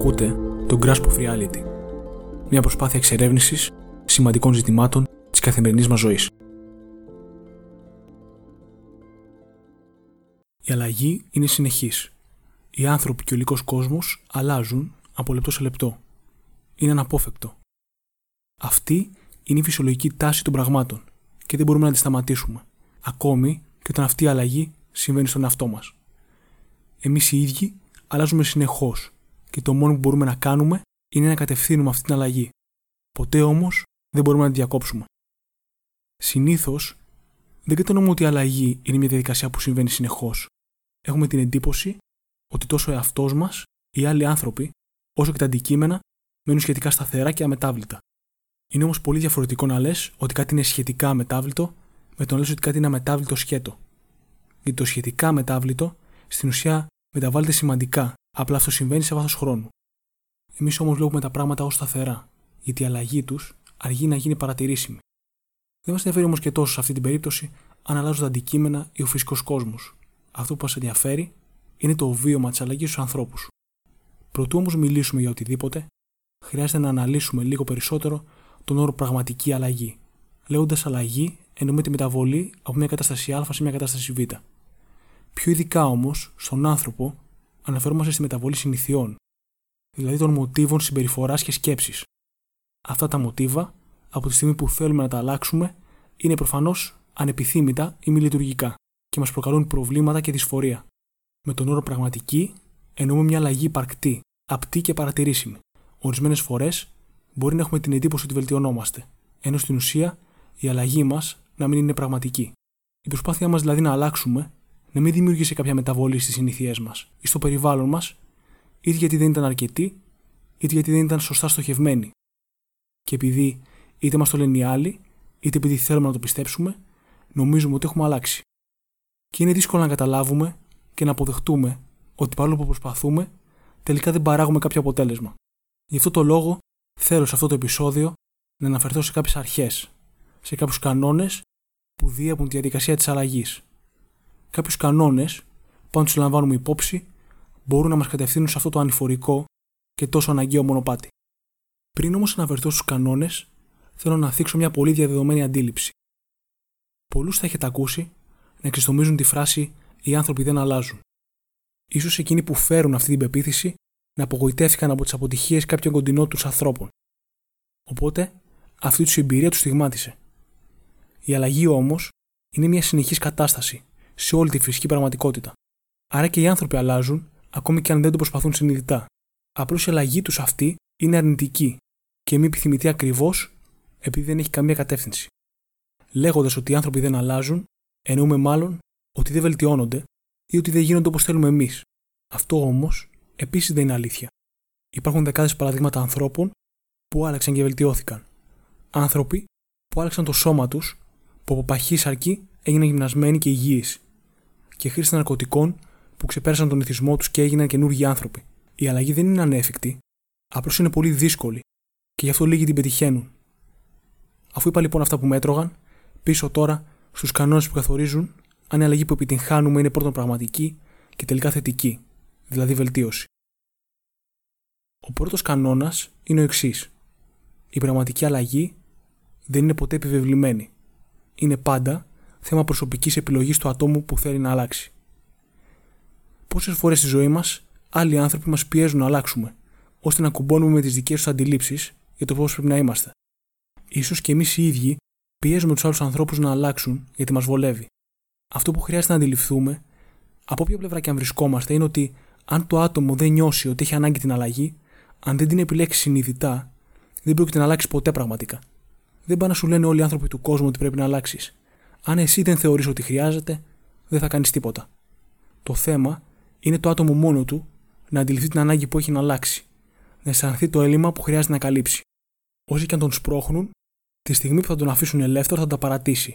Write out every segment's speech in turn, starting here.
Ακούτε το Grasp of Reality, μια προσπάθεια εξερεύνησης σημαντικών ζητημάτων της καθημερινής μας ζωής. Η αλλαγή είναι συνεχής. Οι άνθρωποι και ο υλικός κόσμος αλλάζουν από λεπτό σε λεπτό. Είναι αναπόφευκτο. Αυτή είναι η φυσιολογική τάση των πραγμάτων και δεν μπορούμε να τη σταματήσουμε, ακόμη και όταν αυτή η αλλαγή συμβαίνει στον εαυτό μας. Εμείς οι ίδιοι αλλάζουμε συνεχώς και το μόνο που μπορούμε να κάνουμε είναι να κατευθύνουμε αυτή την αλλαγή. Ποτέ όμως δεν μπορούμε να τη διακόψουμε. Συνήθως δεν κατανοούμε ότι η αλλαγή είναι μια διαδικασία που συμβαίνει συνεχώς. Έχουμε την εντύπωση ότι τόσο ο εαυτός μας, οι άλλοι άνθρωποι, όσο και τα αντικείμενα μένουν σχετικά σταθερά και αμετάβλητα. Είναι όμως πολύ διαφορετικό να λες ότι κάτι είναι σχετικά αμετάβλητο με το να λες ότι κάτι είναι αμετάβλητο σχέτο. Γιατί το σχετικά αμετάβλητο στην ουσία μεταβάλλεται σημαντικά, απλά αυτό συμβαίνει σε βάθος χρόνου. Εμείς όμως βλέπουμε τα πράγματα ως σταθερά, γιατί η αλλαγή τους αργεί να γίνει παρατηρήσιμη. Δεν μας ενδιαφέρει όμως και τόσο σε αυτή την περίπτωση αν αλλάζουν τα αντικείμενα ή ο φυσικός κόσμος. Αυτό που μας ενδιαφέρει είναι το βίωμα της αλλαγής στους ανθρώπους. Προτού όμως μιλήσουμε για οτιδήποτε, χρειάζεται να αναλύσουμε λίγο περισσότερο τον όρο πραγματική αλλαγή. Λέγοντας αλλαγή, εννοούμε τη μεταβολή από μια κατάσταση Α σε μια κατάσταση Β. Πιο ειδικά όμως, στον άνθρωπο, αναφερόμαστε στη μεταβολή συνηθιών, δηλαδή των μοτίβων συμπεριφοράς και σκέψης. Αυτά τα μοτίβα, από τη στιγμή που θέλουμε να τα αλλάξουμε, είναι προφανώς ανεπιθύμητα ή μη λειτουργικά και μας προκαλούν προβλήματα και δυσφορία. Με τον όρο πραγματική, εννοούμε μια αλλαγή υπαρκτή, απτή και παρατηρήσιμη. Ορισμένες φορές μπορεί να έχουμε την εντύπωση ότι βελτιωνόμαστε, ενώ στην ουσία η αλλαγή μας να μην είναι πραγματική. Η προσπάθειά μας δηλαδή να αλλάξουμε να μην δημιούργησε κάποια μεταβολή στις συνήθειές μας ή στο περιβάλλον μας, είτε γιατί δεν ήταν αρκετή, είτε γιατί δεν ήταν σωστά στοχευμένη. Και επειδή είτε μας το λένε οι άλλοι, είτε επειδή θέλουμε να το πιστέψουμε, νομίζουμε ότι έχουμε αλλάξει. Και είναι δύσκολο να καταλάβουμε και να αποδεχτούμε ότι παρόλο που προσπαθούμε, τελικά δεν παράγουμε κάποιο αποτέλεσμα. Γι' αυτό το λόγο θέλω σε αυτό το επεισόδιο να αναφερθώ σε κάποιες αρχές, σε κάποιους κανόνες που διέπουν τη διαδικασία της αλλαγής κάποιους κανόνες που αν τους λαμβάνουμε υπόψη μπορούν να μας κατευθύνουν σε αυτό το ανηφορικό και τόσο αναγκαίο μονοπάτι. Πριν όμως αναφερθώ στους κανόνες, θέλω να θίξω μια πολύ διαδεδομένη αντίληψη. Πολλούς θα έχετε ακούσει να εξιστομίζουν τη φράση Οι άνθρωποι δεν αλλάζουν. σω εκείνοι που φέρουν αυτή την πεποίθηση να απογοητεύτηκαν από τις αποτυχίες κάποιων κοντινών τους ανθρώπων. Οπότε, αυτή τους εμπειρία τους στιγμάτισε. Η αλλαγή όμως είναι μια συνεχής κατάσταση σε όλη τη φυσική πραγματικότητα. Άρα και οι άνθρωποι αλλάζουν, ακόμη και αν δεν το προσπαθούν συνειδητά. Απλώς η αλλαγή τους αυτή είναι αρνητική και μη επιθυμητή ακριβώς επειδή δεν έχει καμία κατεύθυνση. Λέγοντας ότι οι άνθρωποι δεν αλλάζουν, εννοούμε μάλλον ότι δεν βελτιώνονται ή ότι δεν γίνονται όπως θέλουμε εμείς. Αυτό όμως επίσης δεν είναι αλήθεια. Υπάρχουν δεκάδες παραδείγματα ανθρώπων που άλλαξαν και βελτιώθηκαν. Άνθρωποι που άλλαξαν το σώμα τους, που από παχύς αρκεί έγιναν γυμνασμένοι και υγιείς και χρήση ναρκωτικών που ξεπέρασαν τον εθισμό τους και έγιναν καινούργιοι άνθρωποι. Η αλλαγή δεν είναι ανέφικτη, απλώς είναι πολύ δύσκολη και γι' αυτό λίγοι την πετυχαίνουν. Αφού είπα λοιπόν αυτά που μέτρωγαν, πίσω τώρα στους κανόνες που καθορίζουν αν η αλλαγή που επιτυγχάνουμε είναι πρώτον πραγματική και τελικά θετική, δηλαδή βελτίωση. Ο πρώτος κανόνας είναι ο εξής. Η πραγματική αλλαγή δεν είναι ποτέ επιβεβλημένη. Είναι πάντα θέμα προσωπικής επιλογής του ατόμου που θέλει να αλλάξει. Πόσες φορές στη ζωή μας άλλοι άνθρωποι μας πιέζουν να αλλάξουμε, ώστε να κουμπώνουμε με τις δικές τους αντιλήψεις για το πώς πρέπει να είμαστε. σω και εμείς οι ίδιοι πιέζουμε τους άλλους ανθρώπους να αλλάξουν γιατί μας βολεύει. Αυτό που χρειάζεται να αντιληφθούμε, από όποια πλευρά και αν βρισκόμαστε, είναι ότι αν το άτομο δεν νιώσει ότι έχει ανάγκη την αλλαγή, αν δεν την επιλέξει συνειδητά, δεν πρόκειται να αλλάξει ποτέ πραγματικά. Δεν πάνε να σου λένε όλοι οι άνθρωποι του κόσμου ότι πρέπει να αλλάξεις. Αν εσύ δεν θεωρείς ότι χρειάζεται, δεν θα κάνεις τίποτα. Το θέμα είναι το άτομο μόνο του να αντιληφθεί την ανάγκη που έχει να αλλάξει, να αισθανθεί το έλλειμμα που χρειάζεται να καλύψει. Όσοι και αν τον σπρώχνουν, τη στιγμή που θα τον αφήσουν ελεύθερο θα τα παρατήσει,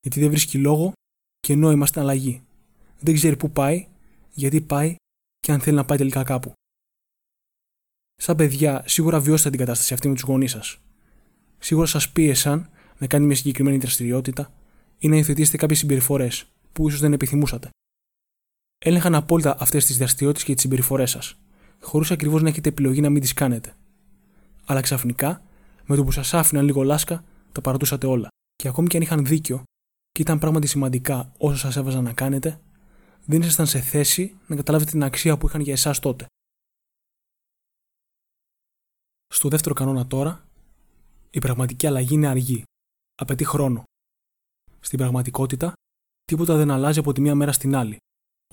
γιατί δεν βρίσκει λόγο και νόημα στην αλλαγή. Δεν ξέρει πού πάει, γιατί πάει και αν θέλει να πάει τελικά κάπου. Σαν παιδιά, σίγουρα βιώσατε την κατάσταση αυτή με τους γονείς σας. Σίγουρα σας πίεσαν να κάνει μια συγκεκριμένη δραστηριότητα ή να υιοθετήσετε κάποιες συμπεριφορές που ίσως δεν επιθυμούσατε. Έλεγχαν απόλυτα αυτές τις δραστηριότητες και τις συμπεριφορές σας. χωρίς ακριβώς να έχετε επιλογή να μην τις κάνετε. Αλλά ξαφνικά, με το που σας άφηναν λίγο λάσκα, τα παρατούσατε όλα. Και ακόμη και αν είχαν δίκιο και ήταν πράγματι σημαντικά όσα σας έβαζαν να κάνετε, δεν ήσασταν σε θέση να καταλάβετε την αξία που είχαν για εσάς τότε. Στο δεύτερο κανόνα τώρα, η πραγματική αλλαγή είναι αργή. Απαιτεί χρόνο. Στην πραγματικότητα, τίποτα δεν αλλάζει από τη μία μέρα στην άλλη,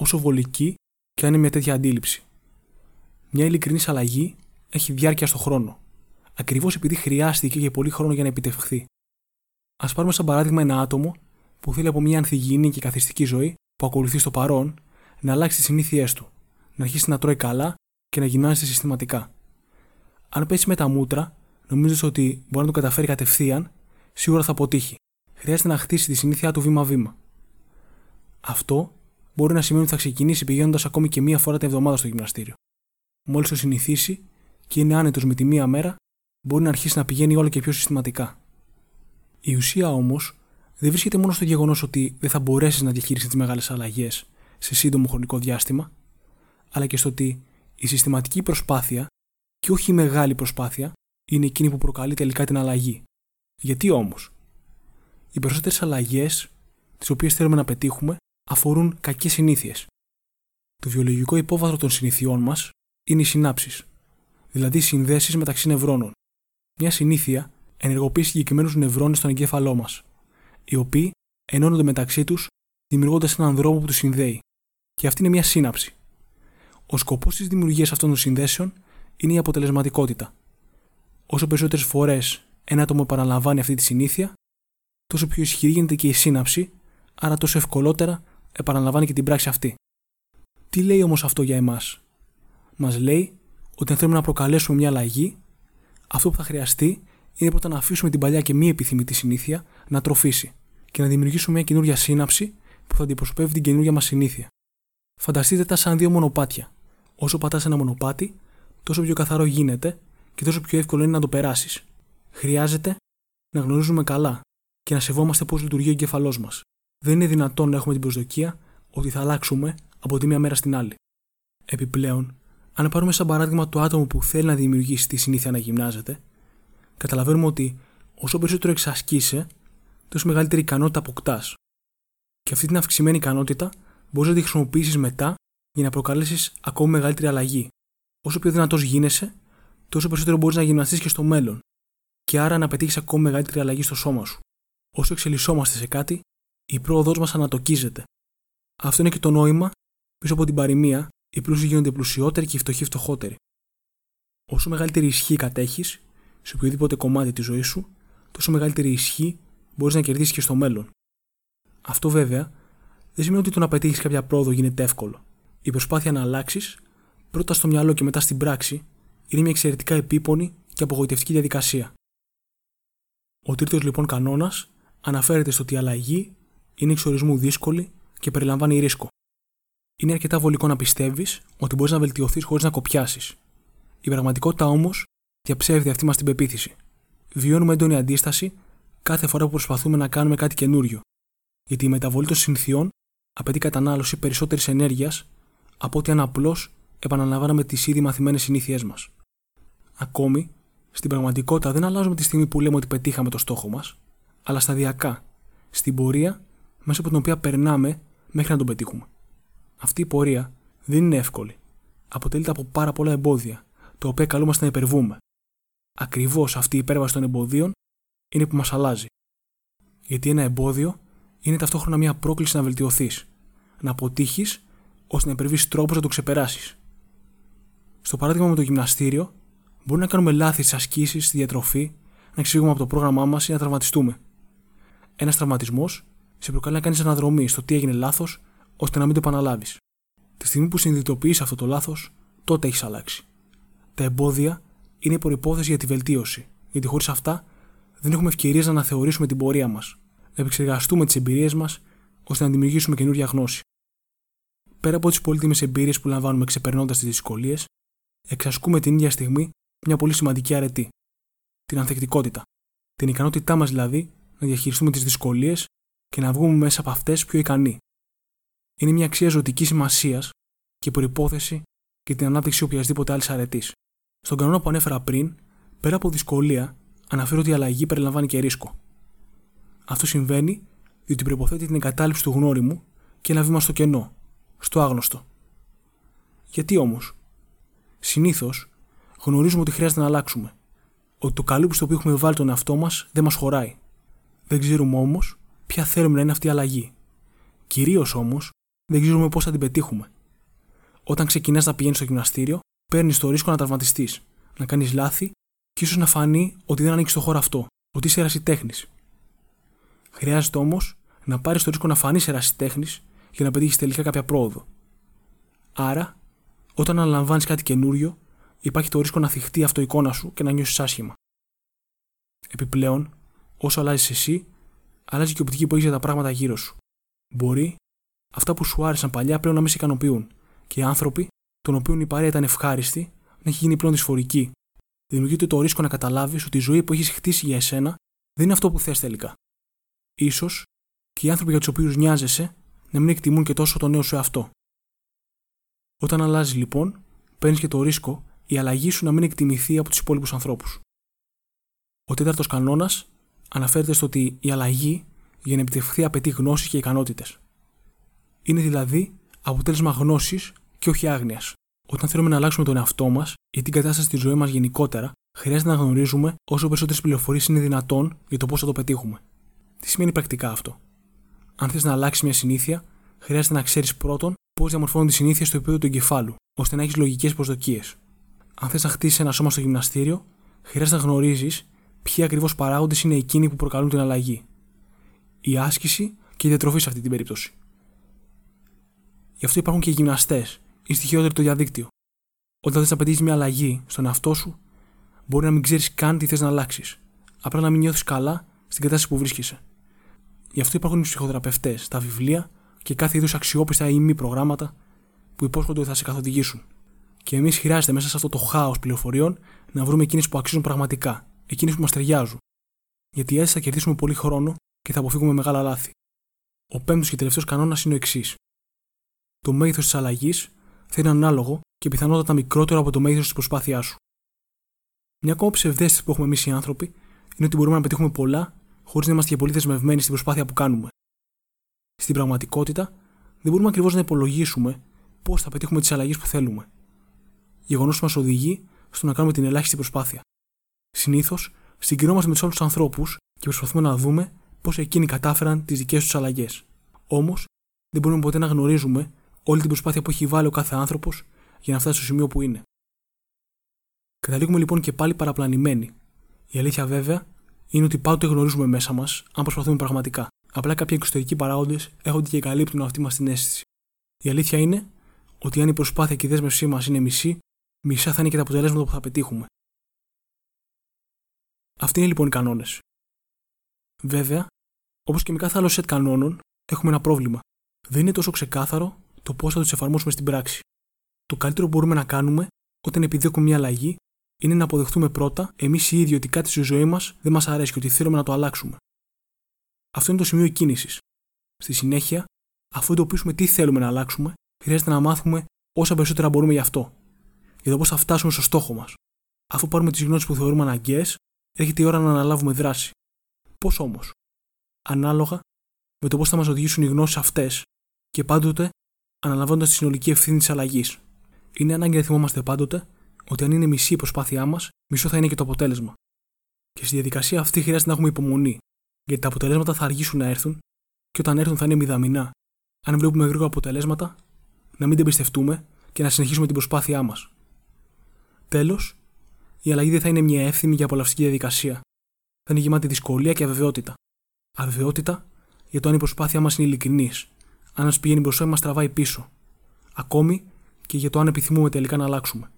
όσο βολική και αν είναι μια τέτοια αντίληψη. Μια ειλικρινής αλλαγή έχει διάρκεια στο χρόνο, ακριβώς επειδή χρειάστηκε για πολύ χρόνο για να επιτευχθεί. Α πάρουμε σαν παράδειγμα ένα άτομο που θέλει από μια ανθυγιεινή και καθιστική ζωή που ακολουθεί στο παρόν να αλλάξει τις συνήθειές του, να αρχίσει να τρώει καλά και να γυμνάζεται συστηματικά. Αν πέσει με τα μούτρα, νομίζοντα ότι μπορεί να το καταφέρει κατευθείαν, σίγουρα θα αποτύχει. Χρειάζεται να χτίσει τη συνήθεια του βήμα-βήμα. Αυτό μπορεί να σημαίνει ότι θα ξεκινήσει πηγαίνοντας ακόμη και μία φορά την εβδομάδα στο γυμναστήριο. Μόλις το συνηθίσει και είναι άνετος με τη μία μέρα, μπορεί να αρχίσει να πηγαίνει όλο και πιο συστηματικά. Η ουσία όμως δεν βρίσκεται μόνο στο γεγονός ότι δεν θα μπορέσεις να διαχειριστεί τις μεγάλες αλλαγές σε σύντομο χρονικό διάστημα, αλλά και στο ότι η συστηματική προσπάθεια και όχι η μεγάλη προσπάθεια είναι εκείνη που προκαλεί τελικά την αλλαγή. Γιατί όμως, οι περισσότερες αλλαγές τις οποίες θέλουμε να πετύχουμε αφορούν κακές συνήθειες. Το βιολογικό υπόβαθρο των συνηθιών μας είναι οι συνάψεις, δηλαδή συνδέσεις μεταξύ νευρώνων. Μια συνήθεια ενεργοποιεί συγκεκριμένους νευρώνες στον εγκέφαλό μας, οι οποίοι ενώνονται μεταξύ τους δημιουργώντας έναν δρόμο που τους συνδέει. Και αυτή είναι μια σύναψη. Ο σκοπός της δημιουργίας αυτών των συνδέσεων είναι η αποτελεσματικότητα. Όσο περισσότερες φορές ένα άτομο επαναλαμβάνει αυτή τη συνήθεια, τόσο πιο ισχυρή γίνεται και η σύναψη, άρα τόσο ευκολότερα επαναλαμβάνει και την πράξη αυτή. Τι λέει όμως αυτό για εμάς, Μας λέει ότι αν θέλουμε να προκαλέσουμε μια αλλαγή, αυτό που θα χρειαστεί είναι πρώτα να αφήσουμε την παλιά και μη επιθυμητή συνήθεια να τροφήσει και να δημιουργήσουμε μια καινούργια σύναψη που θα αντιπροσωπεύει την καινούργια μας συνήθεια. Φανταστείτε τα σαν δύο μονοπάτια. Όσο πατάς ένα μονοπάτι, τόσο πιο καθαρό γίνεται και τόσο πιο εύκολο είναι να το περάσεις. Χρειάζεται να γνωρίζουμε καλά και να σεβόμαστε πώς λειτουργεί ο εγκέφαλός μας. Δεν είναι δυνατόν να έχουμε την προσδοκία ότι θα αλλάξουμε από τη μία μέρα στην άλλη. Επιπλέον, αν πάρουμε σαν παράδειγμα το άτομο που θέλει να δημιουργήσει τη συνήθεια να γυμνάζεται, καταλαβαίνουμε ότι όσο περισσότερο εξασκείσαι, τόσο μεγαλύτερη ικανότητα αποκτάς. Και αυτή την αυξημένη ικανότητα μπορείς να τη χρησιμοποιήσεις μετά για να προκαλέσεις ακόμη μεγαλύτερη αλλαγή. Όσο πιο δυνατός γίνεσαι, τόσο περισσότερο μπορείς να γυμναστείς και στο μέλλον, και άρα να πετύχεις ακόμη μεγαλύτερη αλλαγή στο σώμα σου. Όσο εξελισσόμαστε σε κάτι, η πρόοδός μας ανατοκίζεται. Αυτό είναι και το νόημα πίσω από την παροιμία: οι πλούσιοι γίνονται πλουσιότεροι και οι φτωχοί φτωχότεροι. Όσο μεγαλύτερη ισχύ κατέχεις σε οποιοδήποτε κομμάτι της ζωής σου, τόσο μεγαλύτερη ισχύ μπορείς να κερδίσεις και στο μέλλον. Αυτό βέβαια δεν σημαίνει ότι το να πετύχεις κάποια πρόοδο γίνεται εύκολο. Η προσπάθεια να αλλάξεις, πρώτα στο μυαλό και μετά στην πράξη, είναι μια εξαιρετικά επίπονη και απογοητευτική διαδικασία. Ο τρίτος λοιπόν κανόνας αναφέρεται στο ότι η αλλαγή είναι εξορισμού δύσκολη και περιλαμβάνει ρίσκο. Είναι αρκετά βολικό να πιστεύεις ότι μπορείς να βελτιωθείς χωρίς να κοπιάσεις. Η πραγματικότητα όμως διαψεύδει αυτή μας την πεποίθηση. Βιώνουμε έντονη αντίσταση κάθε φορά που προσπαθούμε να κάνουμε κάτι καινούριο, γιατί η μεταβολή των συνθειών απαιτεί κατανάλωση περισσότερης ενέργειας από ότι αν απλώς επαναλαμβάναμε τις ήδη μαθημένες συνήθειές μας. Ακόμη, στην πραγματικότητα δεν αλλάζουμε τη στιγμή που λέμε ότι πετύχαμε το στόχο μας, αλλά σταδιακά, στην πορεία μέσα από την οποία περνάμε μέχρι να τον πετύχουμε. Αυτή η πορεία δεν είναι εύκολη. Αποτελείται από πάρα πολλά εμπόδια, τα οποία καλούμαστε να υπερβούμε. Ακριβώς αυτή η υπέρβαση των εμποδίων είναι που μας αλλάζει. Γιατί ένα εμπόδιο είναι ταυτόχρονα μια πρόκληση να βελτιωθείς, να αποτύχεις ώστε να υπερβείς τρόπο να το ξεπεράσεις. Στο παράδειγμα με το γυμναστήριο, μπορεί να κάνουμε λάθη στις ασκήσεις, στη διατροφή, να εξηγούμε από το πρόγραμμά μας ή να τραυματιστούμε. Ένας τραυματισμός σε προκαλεί να κάνεις αναδρομή στο τι έγινε λάθος, ώστε να μην το επαναλάβεις. Τη στιγμή που συνειδητοποιείς αυτό το λάθος, τότε έχεις αλλάξει. Τα εμπόδια είναι προπόθεση για τη βελτίωση, γιατί χωρίς αυτά δεν έχουμε ευκαιρίες να αναθεωρήσουμε την πορεία μας, να επεξεργαστούμε τις εμπειρίες μας, ώστε να δημιουργήσουμε καινούργια γνώση. Πέρα από τις πολύτιμες εμπειρίες που λαμβάνουμε ξεπερνώντας τις δυσκολίες, εξασκούμε την ίδια στιγμή μια πολύ σημαντική αρετή. Την ανθεκτικότητα. Την ικανότητά μας δηλαδή να διαχειριστούμε τις δυσκολίες και να βγούμε μέσα από αυτές πιο ικανοί. Είναι μια αξία ζωτικής σημασίας και προπόθεση και την ανάπτυξη οποιασδήποτε άλλης αρετής. Στον κανόνα που ανέφερα πριν, πέρα από δυσκολία, αναφέρω ότι η αλλαγή περιλαμβάνει και ρίσκο. Αυτό συμβαίνει διότι προποθέτει την εγκατάλειψη του γνώριμου και ένα βήμα στο κενό, στο άγνωστο. Γιατί όμως, συνήθως γνωρίζουμε ότι χρειάζεται να αλλάξουμε, ότι το καλούπι στο οποίο έχουμε βάλει τον εαυτό μας δεν μας χωράει. Δεν ξέρουμε όμως ποια θέλουμε να είναι αυτή η αλλαγή. Κυρίως όμως δεν ξέρουμε πώς θα την πετύχουμε. Όταν ξεκινάς να πηγαίνεις στο γυμναστήριο, παίρνεις το ρίσκο να τραυματιστείς, να κάνεις λάθη και ίσως να φανεί ότι δεν ανήκει στο χώρο αυτό, ότι είσαι ερασιτέχνης. Χρειάζεται όμως να πάρεις το ρίσκο να φανείς ερασιτέχνης για να πετύχεις τελικά κάποια πρόοδο. Άρα, όταν αναλαμβάνεις κάτι καινούριο, υπάρχει το ρίσκο να θυχτεί η αυτοεικόνα σου και να νιώσεις άσχημα. Επιπλέον, όσο αλλάζεις εσύ, αλλάζει και η οπτική που έχεις για τα πράγματα γύρω σου. Μπορεί αυτά που σου άρεσαν παλιά πλέον να μην σε ικανοποιούν και οι άνθρωποι, των οποίων η παρέα ήταν ευχάριστη, να έχει γίνει πλέον δυσφορική. Δημιουργείται το ρίσκο να καταλάβεις ότι η ζωή που έχεις χτίσει για εσένα δεν είναι αυτό που θες τελικά. σω και οι άνθρωποι για τους οποίους νοιάζεσαι να μην εκτιμούν και τόσο το νέο σου εαυτό. Όταν αλλάζει λοιπόν, παίρνεις και το ρίσκο η αλλαγή σου να μην εκτιμηθεί από τους υπόλοιπους ανθρώπους. Ο τέταρτος κανόνας αναφέρεται στο ότι η αλλαγή για να επιτευχθεί απαιτεί γνώσει και ικανότητες. Είναι δηλαδή αποτέλεσμα γνώσης και όχι άγνοιας. Όταν θέλουμε να αλλάξουμε τον εαυτό μας ή την κατάσταση στη ζωή μας γενικότερα, χρειάζεται να γνωρίζουμε όσο περισσότερες πληροφορίες είναι δυνατόν για το πώς θα το πετύχουμε. Τι σημαίνει πρακτικά αυτό; Αν θες να αλλάξεις μια συνήθεια, χρειάζεται να ξέρεις πρώτον πώς διαμορφώνουν τη συνήθεια στο επίπεδο του εγκεφάλου, ώστε να έχεις λογικές προσδοκίες. Αν θες να χτίσεις ένα σώμα στο γυμναστήριο, χρειάζεται να γνωρίζεις ποιοι ακριβώς παράγοντες είναι εκείνοι που προκαλούν την αλλαγή. Η άσκηση και η διατροφή σε αυτή την περίπτωση. Γι' αυτό υπάρχουν και οι γυμναστές ή στοιχειότεροι το διαδίκτυο. Όταν θες να πετύχεις μια αλλαγή στον εαυτό σου, μπορεί να μην ξέρεις καν τι θες να αλλάξεις. Απλά να μην νιώθεις καλά στην κατάσταση που βρίσκεσαι. Γι' αυτό υπάρχουν οι ψυχοθεραπευτές, τα βιβλία και κάθε είδους αξιόπιστα ή μη προγράμματα που υπόσχονται ότι θα σε καθοδηγήσουν. Και εμείς χρειάζεται μέσα σε αυτό το χάος πληροφοριών να βρούμε εκείνες που αξίζουν πραγματικά, εκείνες που μας ταιριάζουν. Γιατί έτσι θα κερδίσουμε πολύ χρόνο και θα αποφύγουμε μεγάλα λάθη. Ο πέμπτος και τελευταίος κανόνας είναι ο εξής. Το μέγεθος της αλλαγής θα είναι ανάλογο και πιθανότατα μικρότερο από το μέγεθος της προσπάθειάς σου. Μια ακόμα ψευδέστηση που έχουμε εμείς οι άνθρωποι είναι ότι μπορούμε να πετύχουμε πολλά χωρίς να είμαστε και πολύ δεσμευμένοι στην προσπάθεια που κάνουμε. Στην πραγματικότητα, δεν μπορούμε ακριβώς να υπολογίσουμε πώς θα πετύχουμε τις αλλαγές που θέλουμε. Γεγονός που μας οδηγεί στο να κάνουμε την ελάχιστη προσπάθεια. Συνήθως, συγκρινόμαστε με τους άλλους ανθρώπους και προσπαθούμε να δούμε πώς εκείνοι κατάφεραν τις δικές τους αλλαγές. Όμως, δεν μπορούμε ποτέ να γνωρίζουμε όλη την προσπάθεια που έχει βάλει ο κάθε άνθρωπος για να φτάσει στο σημείο που είναι. Καταλήγουμε λοιπόν και πάλι παραπλανημένοι. Η αλήθεια βέβαια είναι ότι πάντοτε γνωρίζουμε μέσα μας αν προσπαθούμε πραγματικά. Απλά κάποιοι εξωτερικοί παράγοντες έχονται και καλύπτουν αυτή μας την αίσθηση. Η αλήθεια είναι ότι αν η προσπάθεια και η δέσμευσή μας είναι μισή, μισά θα είναι και τα αποτελέσματα που θα πετύχουμε. Αυτοί είναι λοιπόν οι κανόνες. Βέβαια, όπως και με κάθε άλλο σετ κανόνων, έχουμε ένα πρόβλημα. Δεν είναι τόσο ξεκάθαρο το πώς θα τους εφαρμόσουμε στην πράξη. Το καλύτερο που μπορούμε να κάνουμε όταν επιδιώκουμε μια αλλαγή είναι να αποδεχτούμε πρώτα εμείς οι ίδιοι ότι κάτι στη ζωή μας δεν μας αρέσει και ότι θέλουμε να το αλλάξουμε. Αυτό είναι το σημείο κίνηση. Στη συνέχεια, αφού εντοπίσουμε τι θέλουμε να αλλάξουμε, χρειάζεται να μάθουμε όσα περισσότερα μπορούμε γι' αυτό. Για το πώς θα φτάσουμε στο στόχο μας. Αφού πάρουμε τις γνώσεις που θεωρούμε αναγκαίες, έρχεται η ώρα να αναλάβουμε δράση. Πώς όμως; Ανάλογα με το πώς θα μας οδηγήσουν οι γνώσεις αυτές και πάντοτε αναλαμβάνοντας τη συνολική ευθύνη της αλλαγής. Είναι ανάγκη να θυμόμαστε πάντοτε ότι αν είναι μισή η προσπάθειά μας, μισό θα είναι και το αποτέλεσμα. Και στη διαδικασία αυτή χρειάζεται να έχουμε υπομονή, γιατί τα αποτελέσματα θα αργήσουν να έρθουν και όταν έρθουν θα είναι μηδαμινά. Αν βλέπουμε γρήγορα αποτελέσματα, να μην την εμπιστευτούμε και να συνεχίσουμε την προσπάθειά μας. Τέλος, η αλλαγή δεν θα είναι μια εύθυμη και απολαυστική διαδικασία. Θα είναι γεμάτη δυσκολία και αβεβαιότητα. Αβεβαιότητα για το αν η προσπάθειά μας είναι ειλικρινής, αν μα πηγαίνει μπροστά ή μας τραβάει πίσω. Ακόμη και για το αν επιθυμούμε τελικά να αλλάξουμε.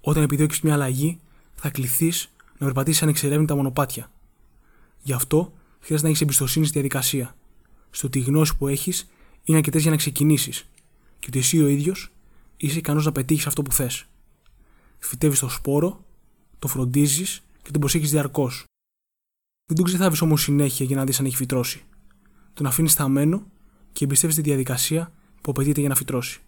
Όταν επιδιώκεις μια αλλαγή, θα κληθείς να περπατήσεις ανεξερεύνητα μονοπάτια. Γι' αυτό χρειάζεται να έχεις εμπιστοσύνη στη διαδικασία. Στο ότι οι γνώσει που έχεις είναι αρκετές για να ξεκινήσεις και ότι εσύ ο ίδιος είσαι ικανός να πετύχεις αυτό που θες. Φυτεύει το σπόρο, το φροντίζεις και τον προσέχεις διαρκώς. Δεν τον ξεθάβεις όμως συνέχεια για να δεις αν έχει φυτρώσει. Τον αφήνεις θαμμένο και εμπιστεύεις τη διαδικασία που απαιτείται για να φυτρώσει.